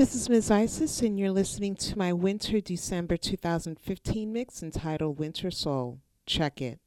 This is Ms. Isis, and you're listening to my winter December 2015 mix entitled Winter Soul. Check it.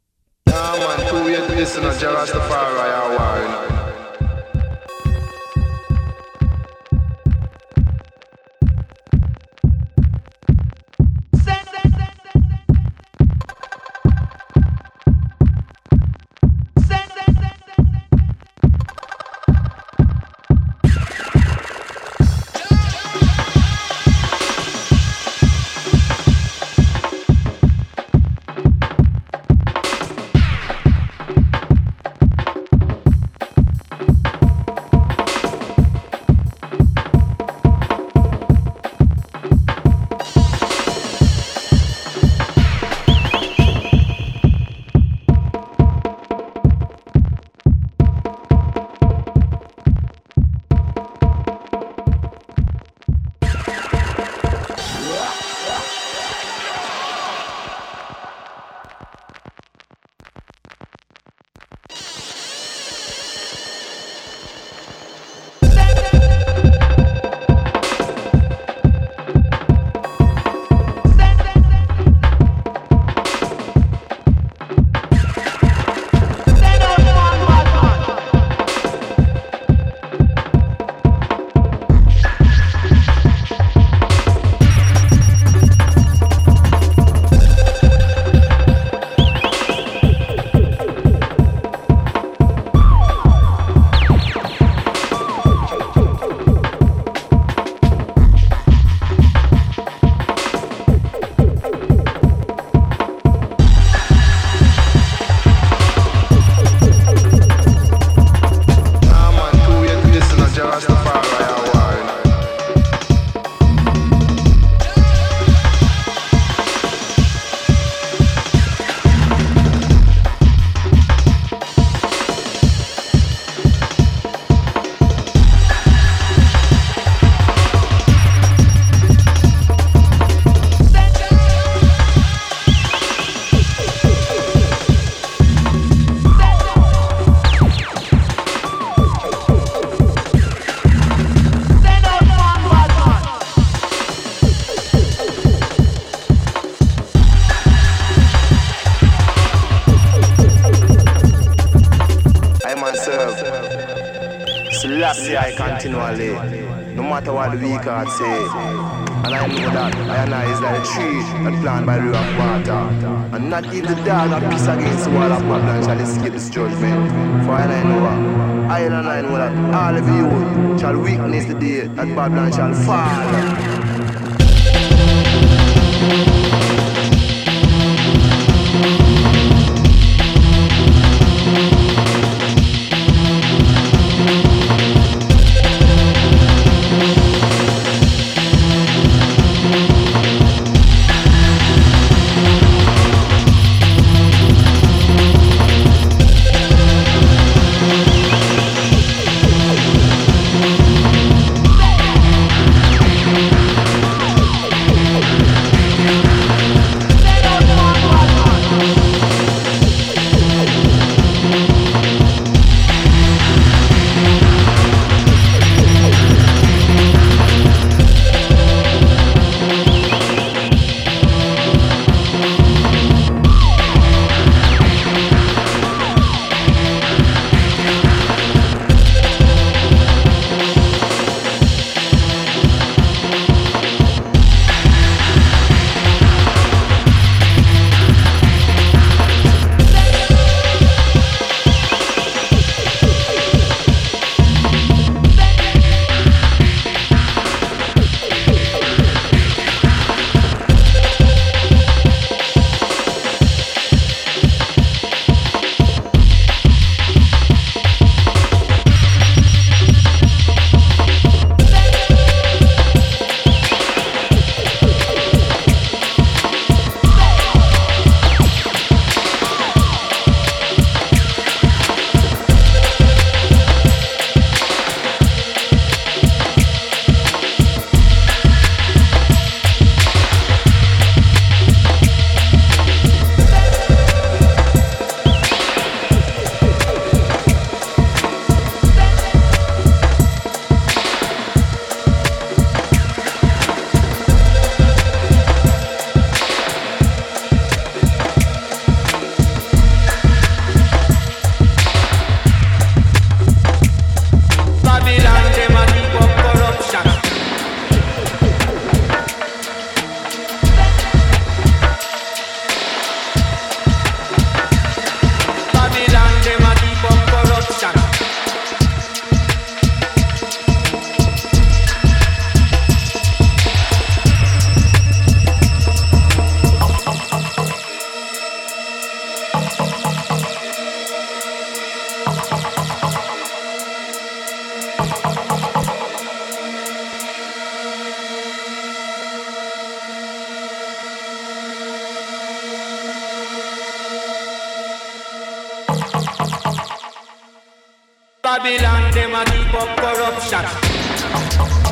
matter what the weak heart say. And I know that I is like a tree and planted by river of water. And not even the dog peace piece against the wall of Babylon shall escape this judgment. For I know that I and I know that all of you shall witness the day that Babylon shall fall. Up corruption.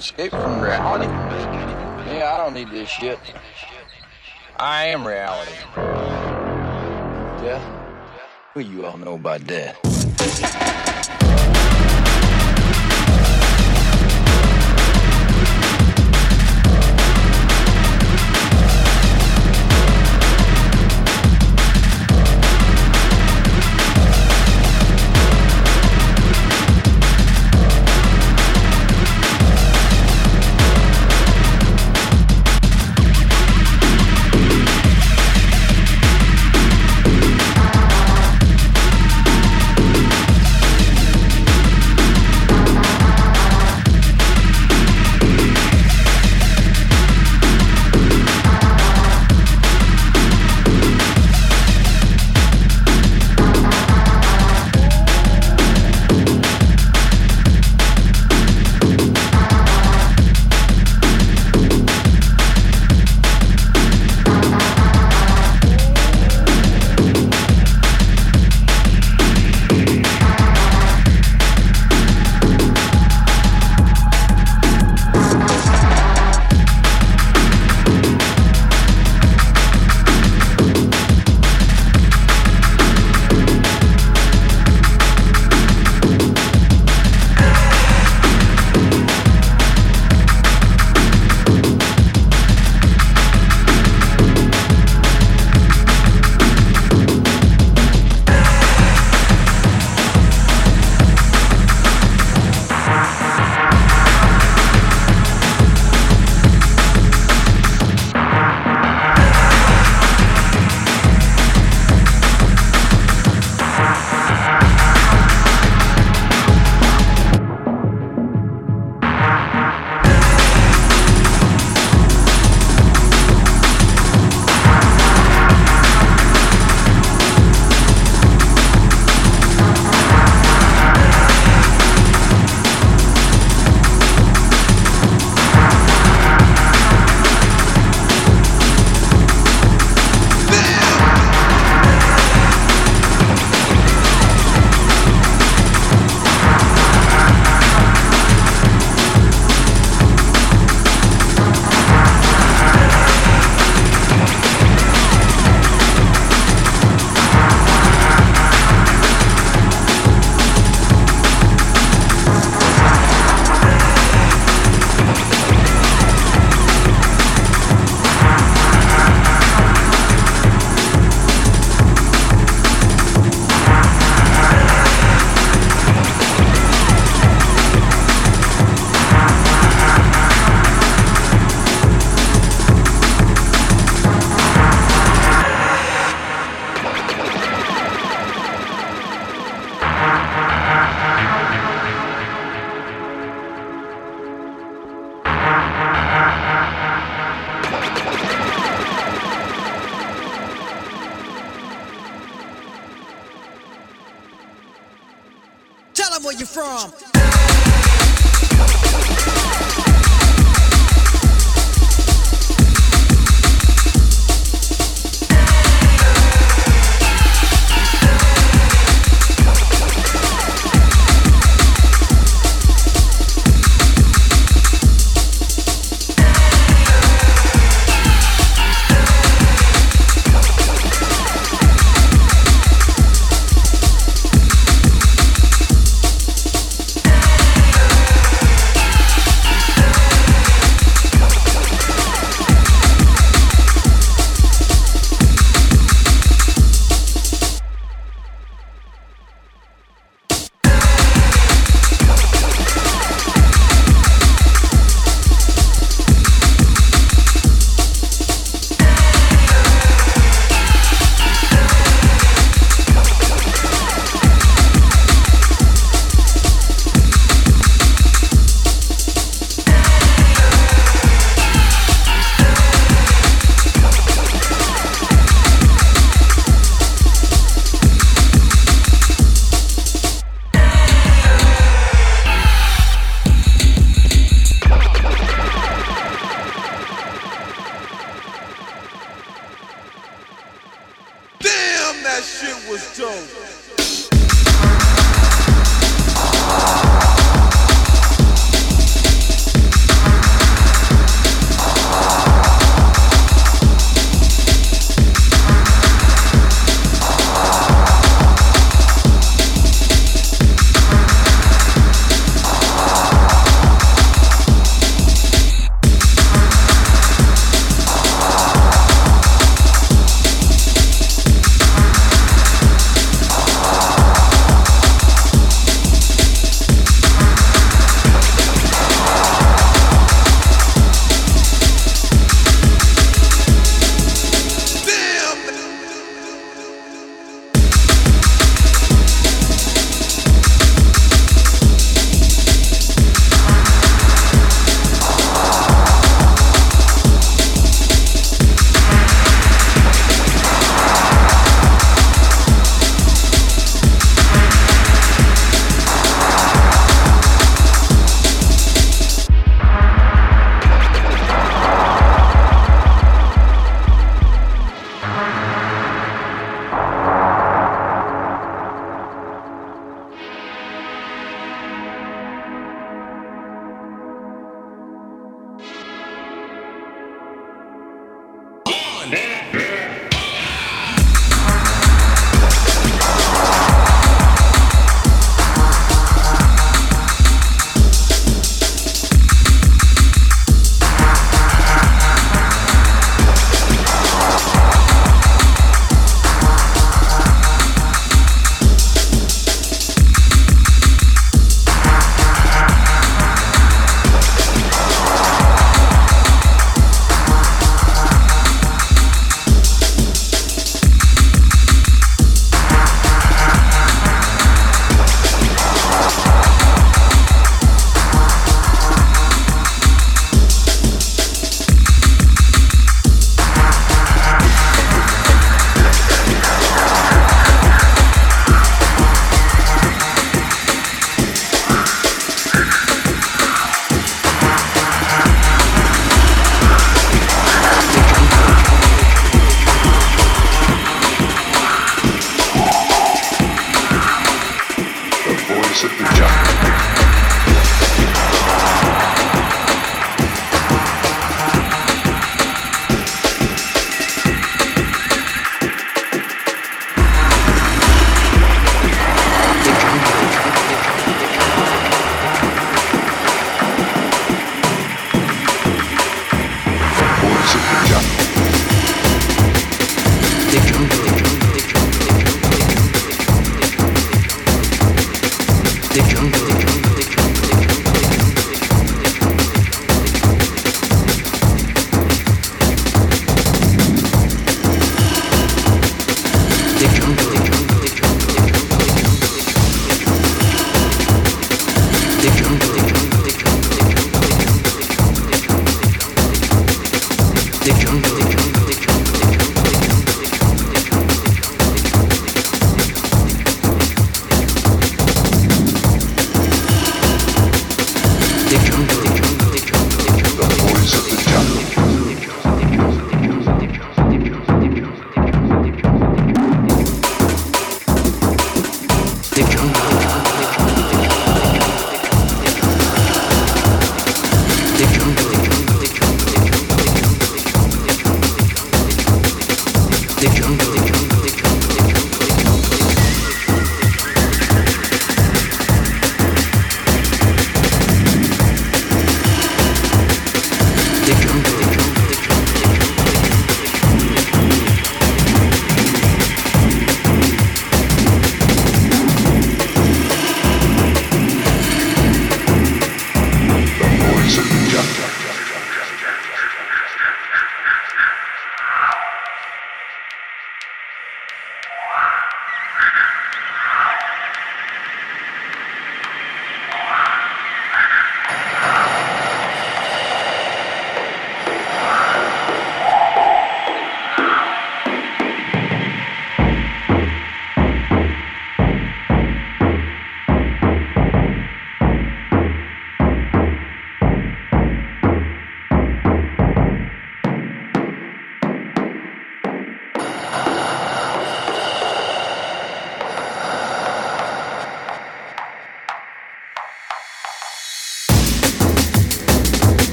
Escape from reality. Yeah, I don't need this shit. I am reality. Death? What you all know about death? That shit was dope.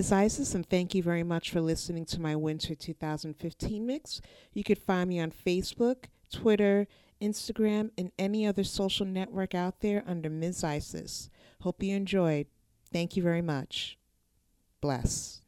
Is Ms. Isis, and thank you very much for listening to my Winter 2015 mix. You could find me on Facebook, Twitter, Instagram, and any other social network out there under Ms. Isis. Hope you enjoyed. Thank you very much. Bless.